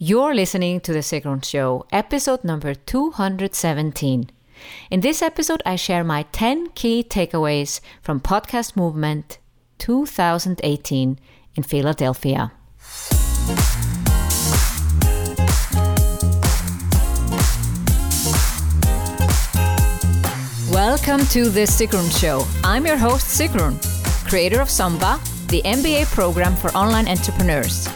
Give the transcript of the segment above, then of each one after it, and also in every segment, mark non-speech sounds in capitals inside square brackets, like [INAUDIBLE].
You're listening to The Sigrun Show, episode number 217. In this episode, I share my 10 key takeaways from Podcast Movement 2018 in Philadelphia. Welcome to The Sigrun Show. I'm your host, Sigrun, creator of SUMBA, the MBA program for online entrepreneurs.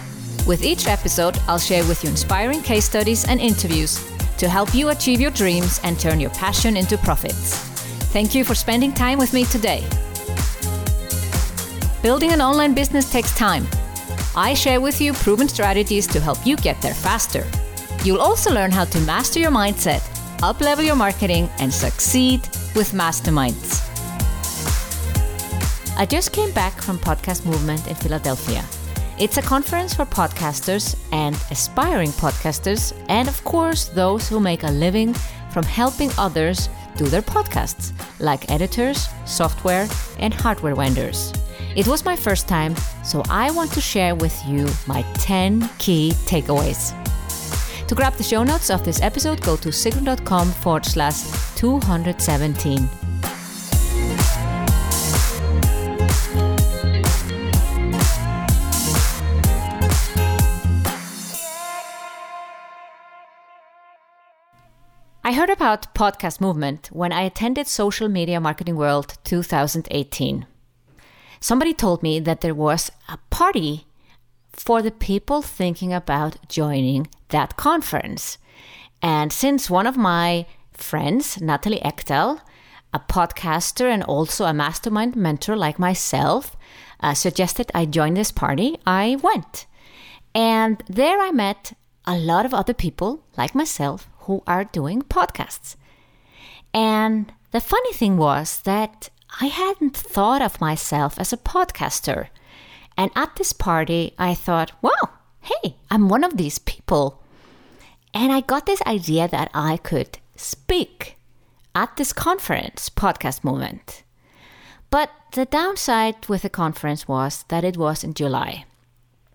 With each episode, I'll share with you inspiring case studies and interviews to help you achieve your dreams and turn your passion into profits. Thank you for spending time with me today. Building an online business takes time. I share with you proven strategies to help you get there faster. You'll also learn how to master your mindset, uplevel your marketing, and succeed with masterminds. I just came back from Podcast Movement in Philadelphia. It's a conference for podcasters and aspiring podcasters, and of course, those who make a living from helping others do their podcasts, like editors, software, and hardware vendors. It was my first time, so I want to share with you my 10 key takeaways. To grab the show notes of this episode, go to sigrun.com forward slash 217. Heard about podcast movement when I attended Social Media Marketing World 2018. Somebody told me that there was a party for the people thinking about joining that conference. And since one of my friends, Natalie Eckdahl, a podcaster and also a mastermind mentor like myself, uh, suggested I join this party, I went. And there I met a lot of other people like myself who are doing podcasts. And the funny thing was that I hadn't thought of myself as a podcaster. And at this party, I thought, wow, hey, I'm one of these people. And I got this idea that I could speak at this conference, Podcast Movement. But the downside with the conference was that it was in July.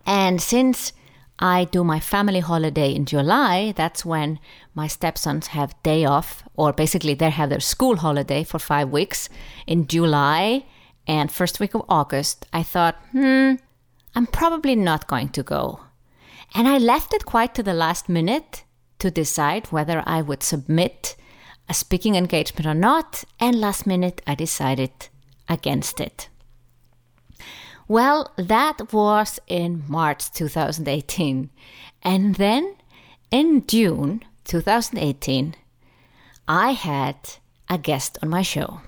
And since I do my family holiday in July. That's when my stepsons have day off, or basically they have their school holiday for five weeks in July and first week of August. I thought, hmm, I'm probably not going to go. And I left it quite to the last minute to decide whether I would submit a speaking engagement or not. And last minute, I decided against it. Well, that was in March 2018. And then in June 2018, I had a guest on my show.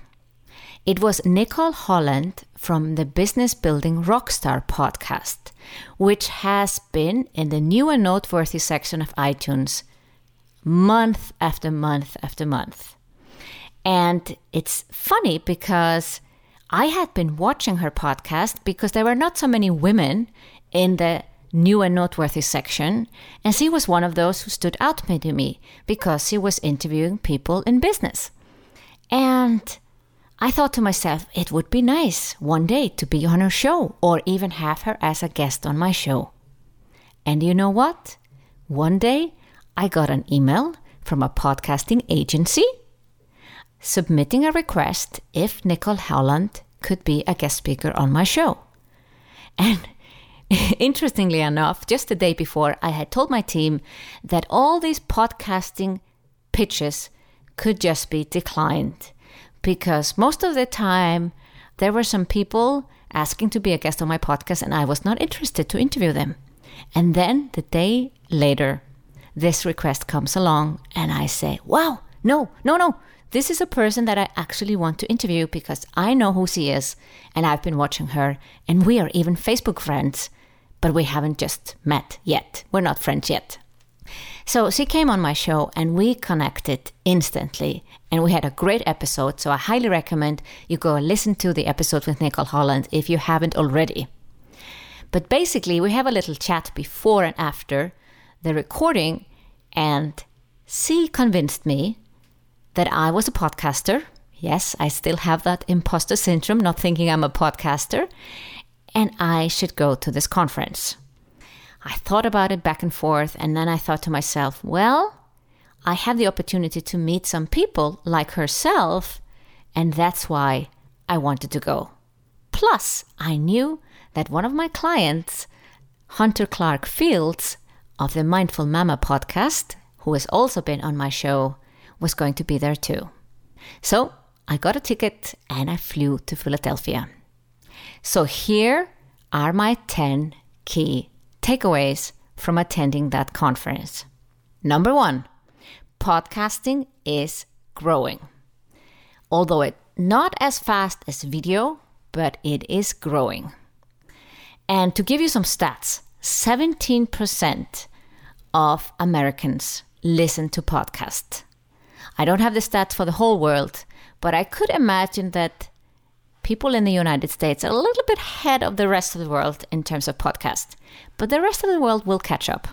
It was Nicole Holland from the Business Building Rockstar podcast, which has been in the new and noteworthy section of iTunes month after month after month. And it's funny because I had been watching her podcast because there were not so many women in the new and noteworthy section, and she was one of those who stood out to me because she was interviewing people in business. And I thought to myself, it would be nice one day to be on her show or even have her as a guest on my show. And you know what? One day I got an email from a podcasting agency submitting a request if Nicole Holland could be a guest speaker on my show. And [LAUGHS] interestingly enough, just the day before, I had told my team that all these podcasting pitches could just be declined because most of the time there were some people asking to be a guest on my podcast and I was not interested to interview them. And then the day later, this request comes along and I say, wow, no, no, no, this is a person that I actually want to interview because I know who she is and I've been watching her and we are even Facebook friends, but we haven't just met yet. We're not friends yet. So she came on my show and we connected instantly and we had a great episode. So I highly recommend you go listen to the episode with Nicole Holland if you haven't already. But basically, we have a little chat before and after the recording, and she convinced me that I was a podcaster. Yes, I still have that imposter syndrome, not thinking I'm a podcaster, and I should go to this conference. I thought about it back and forth, and then I thought to myself, well, I have the opportunity to meet some people like herself, and that's why I wanted to go. Plus, I knew that one of my clients, Hunter Clarke-Fields of the Mindful Mama podcast, who has also been on my show, was going to be there too. So I got a ticket and I flew to Philadelphia. So here are my 10 key takeaways from attending that conference. Number one, podcasting is growing. Although it not as fast as video, but it is growing. And to give you some stats, 17% of Americans listen to podcasts. I don't have the stats for the whole world, but I could imagine that people in the United States are a little bit ahead of the rest of the world in terms of podcasts, but the rest of the world will catch up.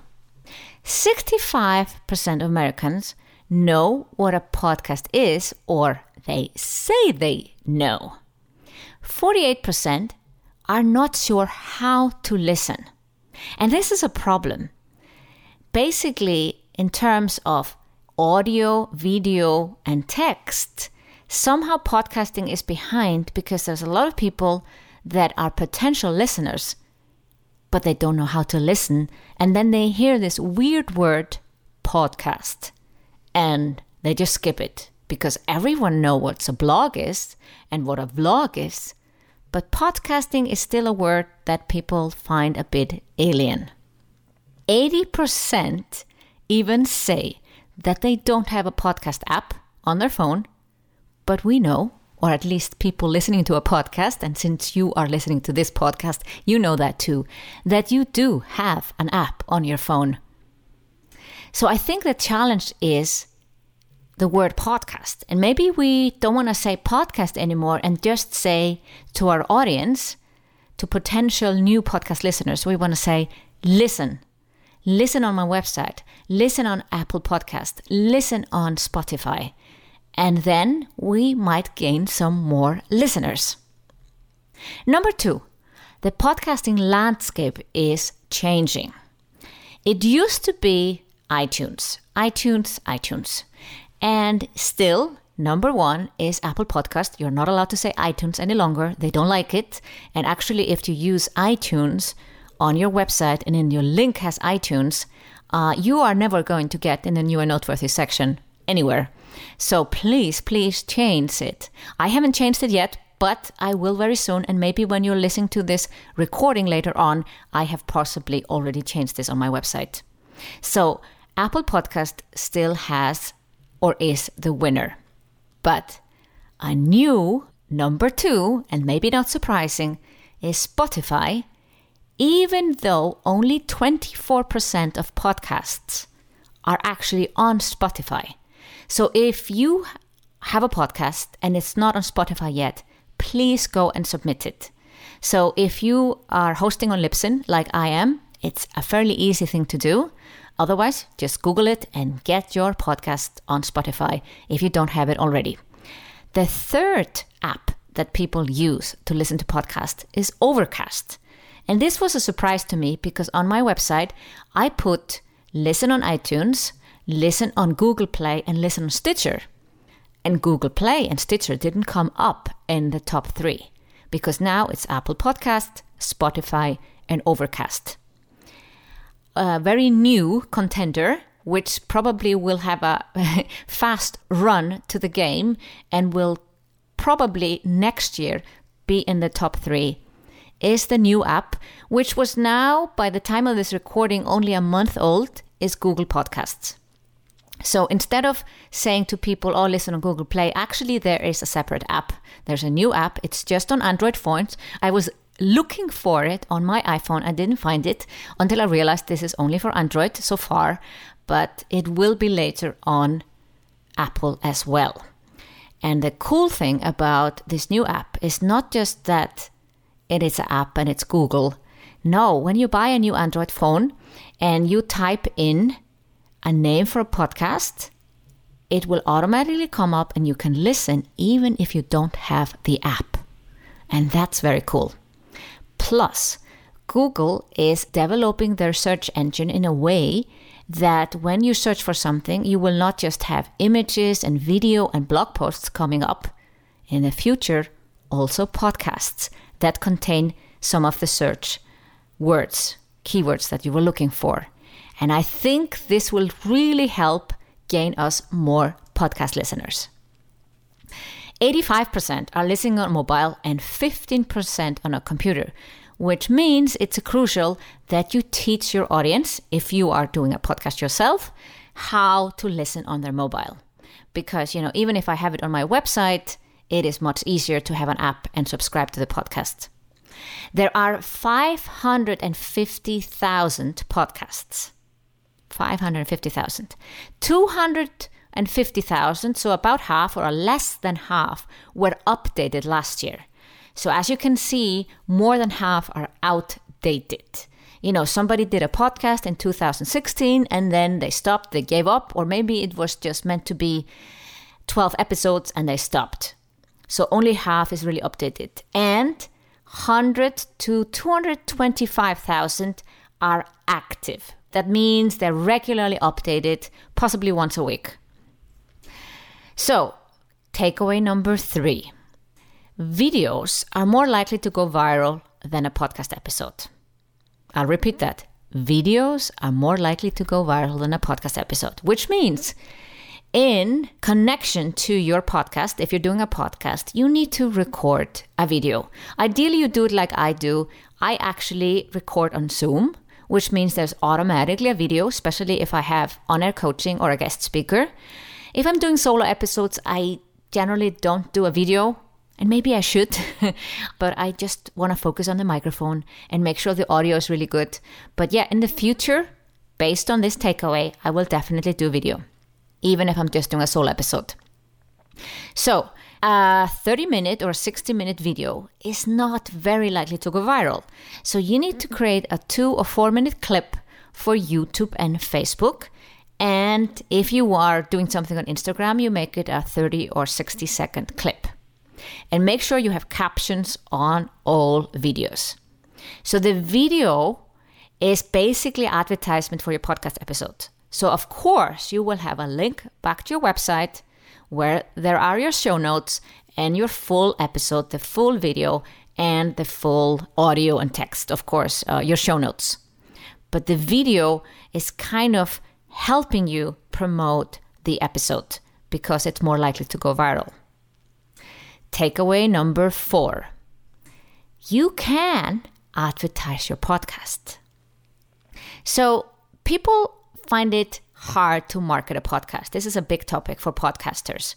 65% of Americans know what a podcast is, or they say they know. 48% are not sure how to listen. And this is a problem. Basically, in terms of audio, video, and text, somehow podcasting is behind because there's a lot of people that are potential listeners, but they don't know how to listen. And then they hear this weird word, podcast, and they just skip it because everyone know what a blog is and what a vlog is. But podcasting is still a word that people find a bit alien. 80% even say that they don't have a podcast app on their phone but we know, or at least people listening to a podcast, and since you are listening to this podcast, you know that too, that you do have an app on your phone. So I think the challenge is the word podcast. And maybe we don't want to say podcast anymore and just say to our audience, to potential new podcast listeners, we want to say, listen. Listen on my website, listen on Apple Podcast, listen on Spotify and then we might gain some more listeners. Number two, the podcasting landscape is changing. It used to be iTunes, iTunes, iTunes. And still, number one is Apple Podcast. You're not allowed to say iTunes any longer. They don't like it. And actually, if you use iTunes on your website and in your link has iTunes, uh, you are never going to get in the new and noteworthy section anywhere. So please, please change it. I haven't changed it yet, but I will very soon. And maybe when you're listening to this recording later on, I have possibly already changed this on my website. So Apple Podcast still has or is the winner. But a new number two, and maybe not surprising, is Spotify, even though only 24% of podcasts are actually on Spotify. So if you have a podcast and it's not on Spotify yet, please go and submit it. So if you are hosting on Libsyn like I am, it's a fairly easy thing to do. Otherwise, just Google it and get your podcast on Spotify if you don't have it already. The third app that people use to listen to podcasts is Overcast. And this was a surprise to me because on my website, I put listen on iTunes, listen on Google Play and listen on Stitcher. And Google Play and Stitcher didn't come up in the top three because now it's Apple Podcast, Spotify, and Overcast. A very new contender, which probably will have a [LAUGHS] fast run to the game and will probably next year be in the top three, is the new app, which was now, by the time of this recording, only a month old, is Google Podcasts. So instead of saying to people, oh, listen on Google Play, actually, there is a separate app. There's a new app. It's just on Android phones. I was looking for it on my iPhone. I didn't find it until I realized this is only for Android so far, but it will be later on Apple as well. And the cool thing about this new app is not just that it is an app and it's Google. No, when you buy a new Android phone and you type in a name for a podcast, it will automatically come up and you can listen even if you don't have the app. And that's very cool. Plus, Google is developing their search engine in a way that when you search for something, you will not just have images and video and blog posts coming up. In the future, also podcasts that contain some of the search words, keywords that you were looking for. And I think this will really help gain us more podcast listeners. 85% are listening on mobile and 15% on a computer, which means it's crucial that you teach your audience, if you are doing a podcast yourself, how to listen on their mobile. Because, you know, even if I have it on my website, it is much easier to have an app and subscribe to the podcast. There are 550,000 podcasts. 550,000. 250,000, so about half or less than half, were updated last year. So as you can see, more than half are outdated. You know, somebody did a podcast in 2016 and then they stopped, they gave up, or maybe it was just meant to be 12 episodes and they stopped. So only half is really updated. And 100 to 225,000 are active. That means they're regularly updated, possibly once a week. So, takeaway number three videos are more likely to go viral than a podcast episode. I'll repeat that. Videos are more likely to go viral than a podcast episode, which means in connection to your podcast, if you're doing a podcast, you need to record a video. Ideally, you do it like I do. I actually record on Zoom, which means there's automatically a video, especially if I have on air coaching or a guest speaker. If I'm doing solo episodes, I generally don't do a video, and maybe I should, [LAUGHS] but I just want to focus on the microphone and make sure the audio is really good. But yeah, in the future, based on this takeaway, I will definitely do video even if I'm just doing a solo episode. So, a 30 minute or 60 minute video is not very likely to go viral. So, you need to create a two or four minute clip for YouTube and Facebook. And if you are doing something on Instagram, you make it a 30 or 60 second clip. And make sure you have captions on all videos. So, the video is basically advertisement for your podcast episode. So, of course, you will have a link back to your website where there are your show notes and your full episode, the full video, and the full audio and text, of course, uh, your show notes. But the video is kind of helping you promote the episode because it's more likely to go viral. Takeaway number four you can advertise your podcast. So, people find it hard to market a podcast. This is a big topic for podcasters.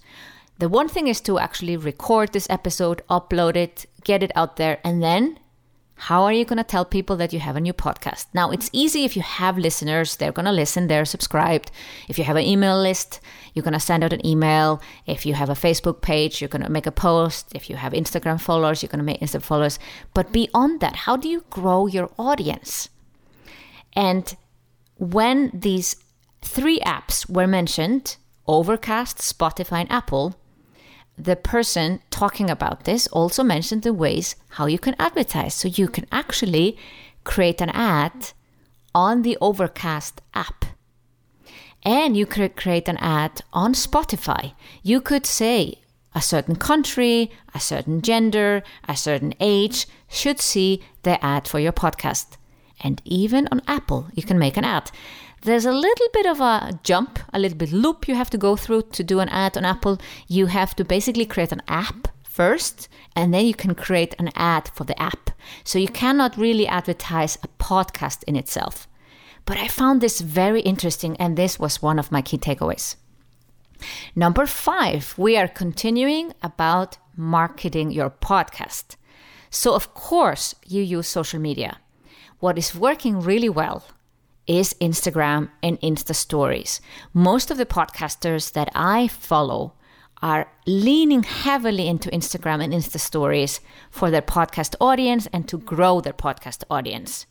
The one thing is to actually record this episode, upload it, get it out there, and then how are you going to tell people that you have a new podcast? Now, it's easy if you have listeners, they're going to listen, they're subscribed. If you have an email list, you're going to send out an email. If you have a Facebook page, you're going to make a post. If you have Instagram followers, you're going to make Instagram followers. But beyond that, how do you grow your audience? And when these three apps were mentioned Overcast, Spotify, and Apple the person talking about this also mentioned the ways how you can advertise. So you can actually create an ad on the Overcast app. And you could create an ad on Spotify. You could say a certain country, a certain gender, a certain age should see the ad for your podcast. And even on Apple, you can make an ad. There's a little bit of a jump, a little bit loop you have to go through to do an ad on Apple. You have to basically create an app first, and then you can create an ad for the app. So you cannot really advertise a podcast in itself. But I found this very interesting, and this was one of my key takeaways. Number five, we are continuing about marketing your podcast. So, of course, you use social media what is working really well is Instagram and Insta stories. Most of the podcasters that I follow are leaning heavily into Instagram and Insta stories for their podcast audience and to grow their podcast audience.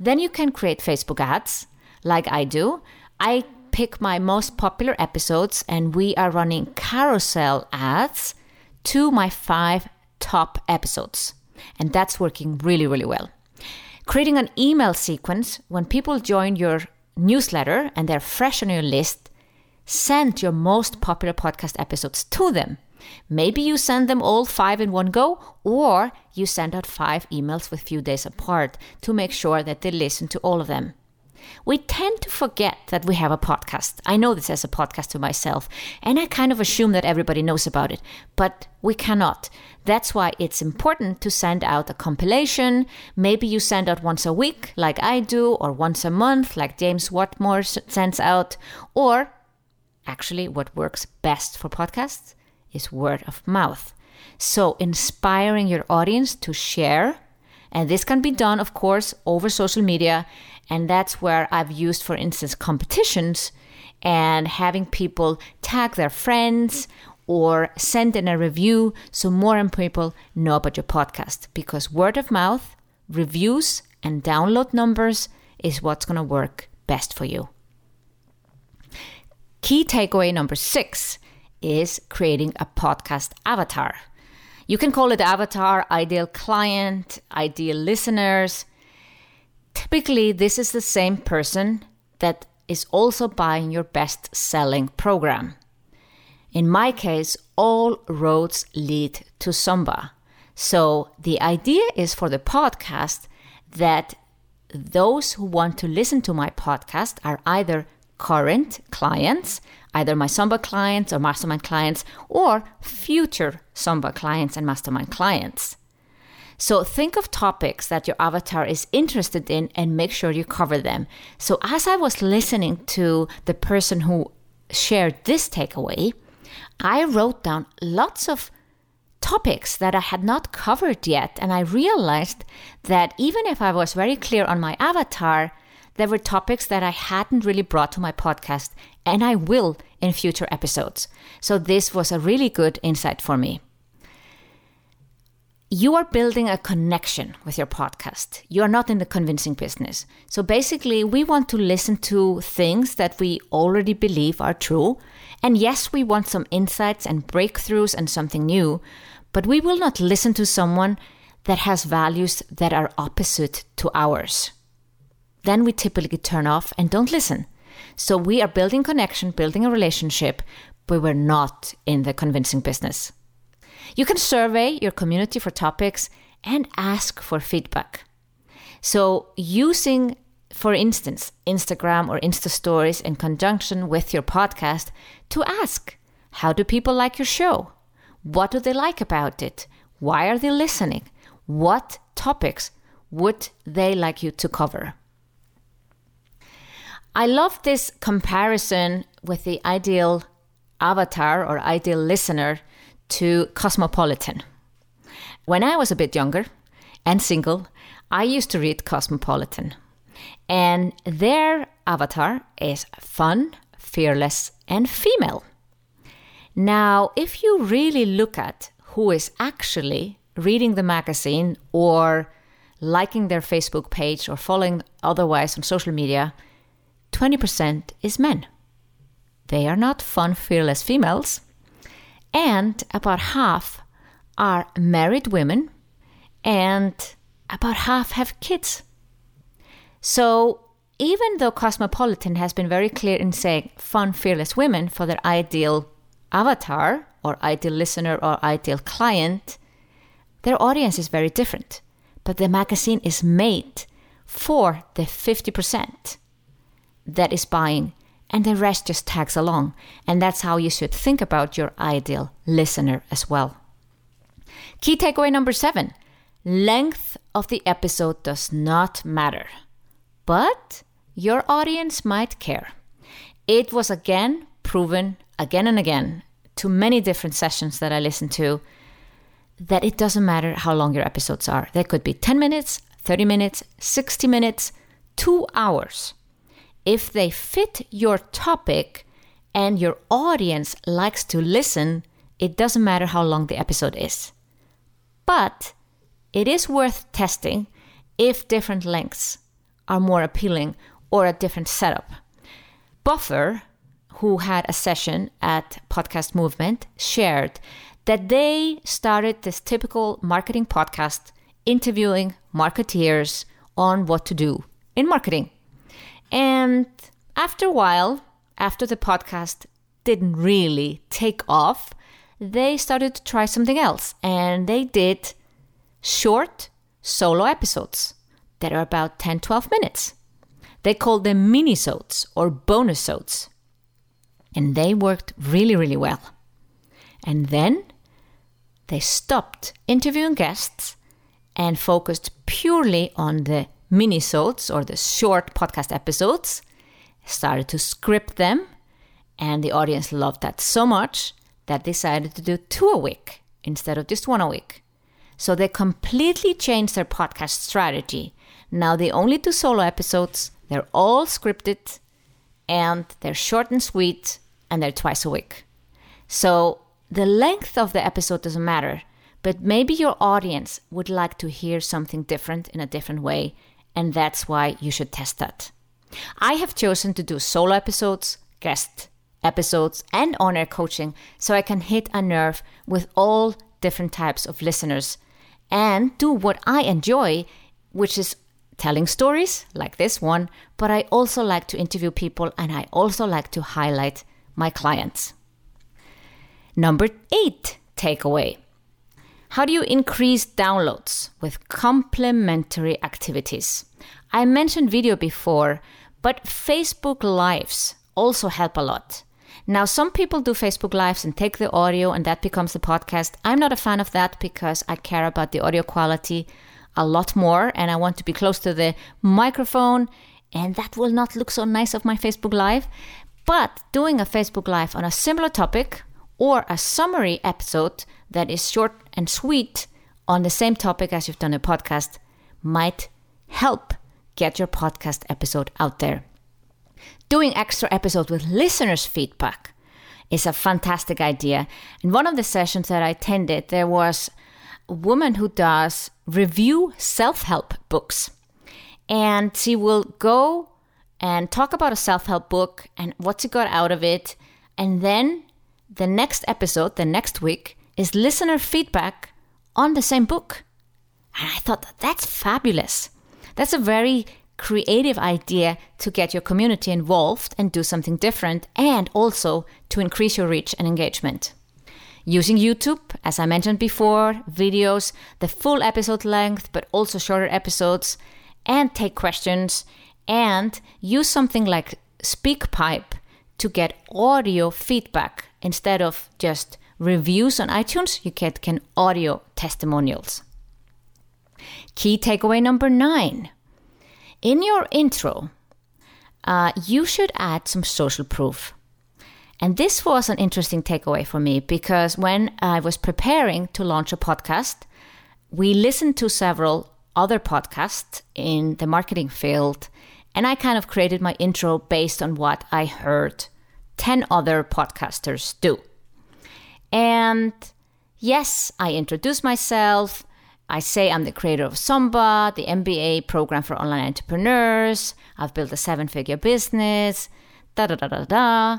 Then you can create Facebook ads like I do. I pick my most popular episodes and we are running carousel ads to my five top episodes. And that's working really, really well. Creating an email sequence when people join your newsletter and they're fresh on your list, send your most popular podcast episodes to them. Maybe you send them all five in one go, or you send out five emails with few days apart to make sure that they listen to all of them. We tend to forget that we have a podcast. I know this as a podcast to myself, and I kind of assume that everybody knows about it, but we cannot. That's why it's important to send out a compilation. Maybe you send out once a week, like I do, or once a month, like James Wedmore sends out, or actually, what works best for podcasts is word of mouth. So, inspiring your audience to share, and this can be done, of course, over social media. And that's where I've used, for instance, competitions and having people tag their friends or send in a review so more people know about your podcast. Because word of mouth, reviews, and download numbers is what's going to work best for you. Key takeaway number six is creating a podcast avatar. You can call it avatar, ideal client, ideal listeners. Typically, this is the same person that is also buying your best selling program. In my case, all roads lead to SUMBA. So the idea is for the podcast that those who want to listen to my podcast are either current clients, either my SUMBA clients or mastermind clients, or future SUMBA clients and mastermind clients. So think of topics that your avatar is interested in and make sure you cover them. So as I was listening to the person who shared this takeaway, I wrote down lots of topics that I had not covered yet. And I realized that even if I was very clear on my avatar, there were topics that I hadn't really brought to my podcast, and I will in future episodes. So this was a really good insight for me. You are building a connection with your podcast. You are not in the convincing business. So basically, we want to listen to things that we already believe are true. And yes, we want some insights and breakthroughs and something new, but we will not listen to someone that has values that are opposite to ours then we typically turn off and don't listen. So we are building connection, building a relationship, but we're not in the convincing business. You can survey your community for topics and ask for feedback. So, using, for instance, Instagram or Insta stories in conjunction with your podcast to ask how do people like your show? What do they like about it? Why are they listening? What topics would they like you to cover? I love this comparison with the ideal avatar or ideal listener to Cosmopolitan. When I was a bit younger and single, I used to read Cosmopolitan. And their avatar is fun, fearless, and female. Now, if you really look at who is actually reading the magazine or liking their Facebook page or following otherwise on social media, 20% is men. They are not fun, fearless females. And about half are married women, and about half have kids. So, even though Cosmopolitan has been very clear in saying fun, fearless women for their ideal avatar, or ideal listener, or ideal client, their audience is very different. But the magazine is made for the 50% that is buying, and the rest just tags along. And that's how you should think about your ideal listener as well. Key takeaway number seven length of the episode does not matter, but your audience might care. It was again proven again and again to many different sessions that I listened to that it doesn't matter how long your episodes are. They could be 10 minutes, 30 minutes, 60 minutes, two hours if they fit your topic and your audience likes to listen, it doesn't matter how long the episode is. But it is worth testing if different lengths are more appealing or a different setup. Buffer, who had a session at Podcast Movement, shared that they started this typical marketing podcast interviewing marketeers on what to do in marketing. And after a while, after the podcast didn't really take off, they started to try something else and they did short solo episodes that are about 10 12 minutes. They called them minisodes or bonusodes. And they worked really, really well. And then they stopped interviewing guests and focused purely on the minisodes or the short podcast episodes, started to script them, and the audience loved that so much that they decided to do two a week instead of just one a week. So they completely changed their podcast strategy. Now they only do solo episodes, they're all scripted, and they're short and sweet, and they're twice a week. So the length of the episode doesn't matter, but maybe your audience would like to hear something different in a different way, and that's why you should test that. I have chosen to do solo episodes, guest episodes, and on air coaching so I can hit a nerve with all different types of listeners and do what I enjoy, which is telling stories like this one, but I also like to interview people and I also like to highlight my clients. Number eight takeaway How do you increase downloads with complementary activities? I mentioned video before, but Facebook Lives also help a lot. Now, some people do Facebook Lives and take the audio, and that becomes the podcast. I'm not a fan of that because I care about the audio quality a lot more, and I want to be close to the microphone, and that will not look so nice of my Facebook Live. But doing a Facebook Live on a similar topic or a summary episode that is short and sweet on the same topic as you've done a podcast might help get your podcast episode out there. Doing extra episodes with listeners' feedback is a fantastic idea. In one of the sessions that I attended, there was a woman who does review self help books. And she will go and talk about a self help book and what she got out of it. And then the next episode, the next week, is listener feedback on the same book. And I thought that that's fabulous. That's a very creative idea to get your community involved and do something different, and also to increase your reach and engagement. Using YouTube, as I mentioned before, videos, the full episode length, but also shorter episodes, and take questions, and use something like SpeakPipe to get audio feedback instead of just reviews on iTunes, you get can audio testimonials. Key takeaway number nine in your intro, uh, you should add some social proof. And this was an interesting takeaway for me because when I was preparing to launch a podcast, we listened to several other podcasts in the marketing field, and I kind of created my intro based on what I heard 10 other podcasters do. And yes, I introduce myself. I say I'm the creator of SUMBA, the MBA program for online entrepreneurs. I've built a seven figure business, da da da da da.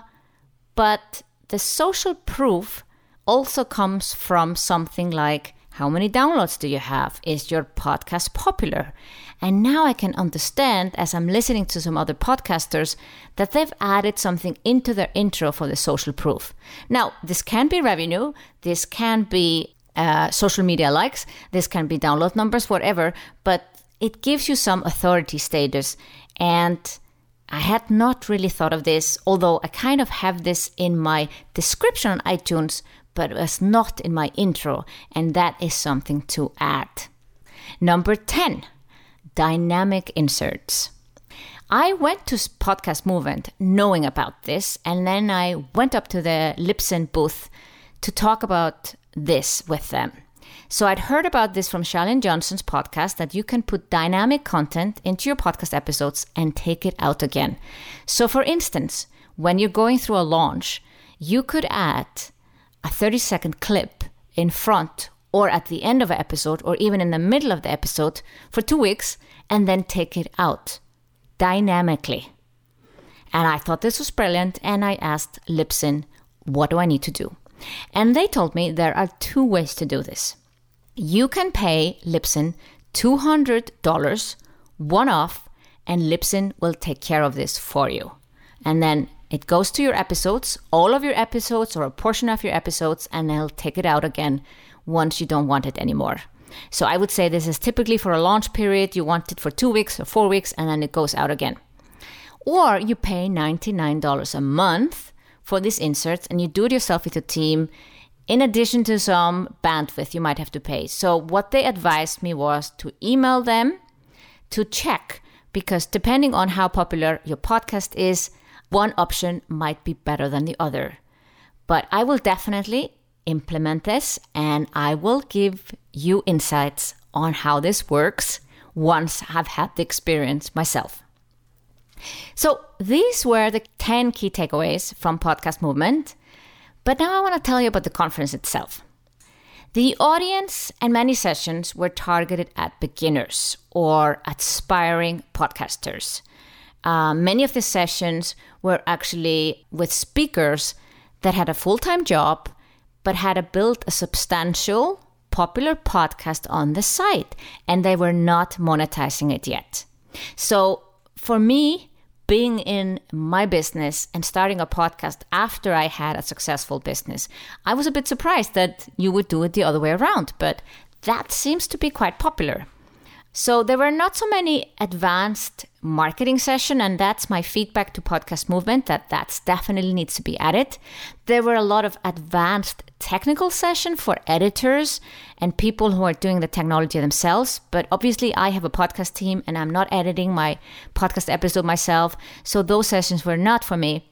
But the social proof also comes from something like how many downloads do you have? Is your podcast popular? And now I can understand as I'm listening to some other podcasters that they've added something into their intro for the social proof. Now, this can be revenue, this can be uh, social media likes. This can be download numbers, whatever, but it gives you some authority status. And I had not really thought of this, although I kind of have this in my description on iTunes, but was not in my intro. And that is something to add. Number 10 dynamic inserts. I went to Podcast Movement knowing about this, and then I went up to the Libsyn booth to talk about this with them. So I'd heard about this from Chalene Johnson's podcast that you can put dynamic content into your podcast episodes and take it out again. So for instance, when you're going through a launch, you could add a 30 second clip in front or at the end of an episode or even in the middle of the episode for two weeks and then take it out dynamically. And I thought this was brilliant and I asked Libsyn, what do I need to do? And they told me there are two ways to do this. You can pay Libsyn $200 one off, and Libsyn will take care of this for you. And then it goes to your episodes, all of your episodes or a portion of your episodes, and they'll take it out again once you don't want it anymore. So I would say this is typically for a launch period. You want it for two weeks or four weeks, and then it goes out again. Or you pay $99 a month for these inserts and you do it yourself with your team in addition to some bandwidth you might have to pay. So, what they advised me was to email them to check because depending on how popular your podcast is, one option might be better than the other. But I will definitely implement this and I will give you insights on how this works once I've had the experience myself. So, these were the 10 key takeaways from Podcast Movement. But now I want to tell you about the conference itself. The audience and many sessions were targeted at beginners or aspiring podcasters. Uh, many of the sessions were actually with speakers that had a full time job but had built a substantial, popular podcast on the site and they were not monetizing it yet. So for me, being in my business and starting a podcast after I had a successful business, I was a bit surprised that you would do it the other way around, but that seems to be quite popular. So there were not so many advanced marketing session and that's my feedback to podcast movement that that's definitely needs to be added. There were a lot of advanced technical session for editors and people who are doing the technology themselves, but obviously I have a podcast team and I'm not editing my podcast episode myself, so those sessions were not for me.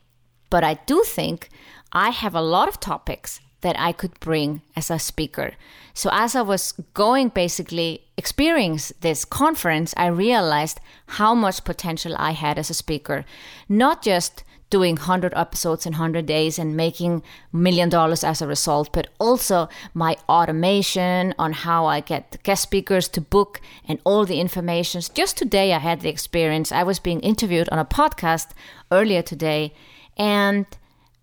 But I do think I have a lot of topics that I could bring as a speaker. So as I was going basically experience this conference, I realized how much potential I had as a speaker. Not just doing 100 episodes in 100 days and making million dollars as a result, but also my automation on how I get guest speakers to book and all the information. Just today I had the experience. I was being interviewed on a podcast earlier today and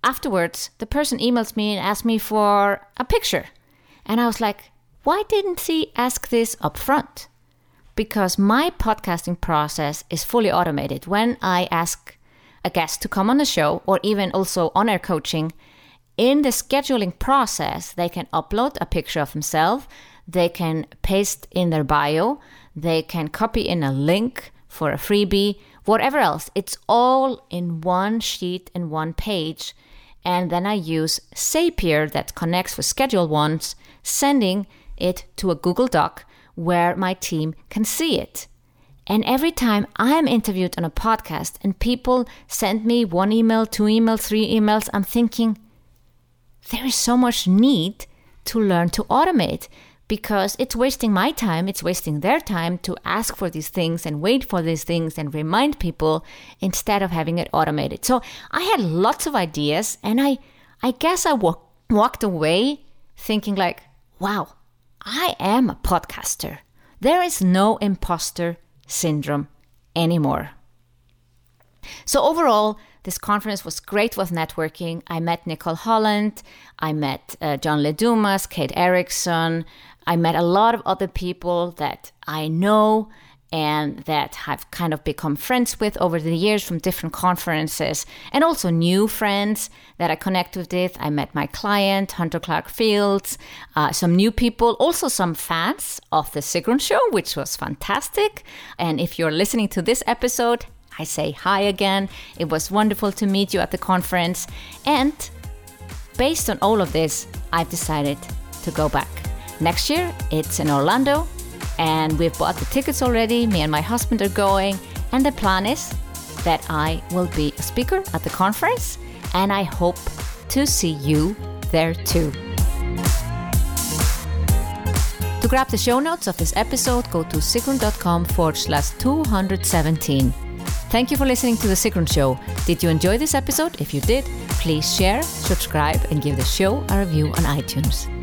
afterwards, the person emails me and asks me for a picture. And I was like, why didn't he ask this up front? Because my podcasting process is fully automated. When I ask a guest to come on the show or even also on air coaching, in the scheduling process, they can upload a picture of themselves, they can paste in their bio, they can copy in a link for a freebie, whatever else. It's all in one sheet and one page and then I use Zapier that connects with ScheduleOnce, sending it to a Google Doc where my team can see it. And every time I'm interviewed on a podcast and people send me one email, two emails, three emails, I'm thinking, there is so much need to learn to automate because it's wasting my time, it's wasting their time to ask for these things and wait for these things and remind people instead of having it automated. So I had lots of ideas and I I guess I walk, walked away thinking like, wow, I am a podcaster. There is no imposter syndrome anymore. So overall, this conference was great with networking. I met Nicole Holland, I met uh, John Lee Dumas, Kate Erickson, I met a lot of other people that I know and that I've kind of become friends with over the years from different conferences, and also new friends that I connect with. I met my client, Hunter Clarke-Fields, uh, some new people, also some fans of the Sigrun Show, which was fantastic. And if you're listening to this episode, I say hi again. It was wonderful to meet you at the conference. And based on all of this, I've decided to go back. Next year, it's in Orlando, and we've bought the tickets already. Me and my husband are going, and the plan is that I will be a speaker at the conference, and I hope to see you there too. To grab the show notes of this episode, go to sigrun.com forward slash 217. Thank you for listening to The Sigrun Show. Did you enjoy this episode? If you did, please share, subscribe, and give the show a review on iTunes.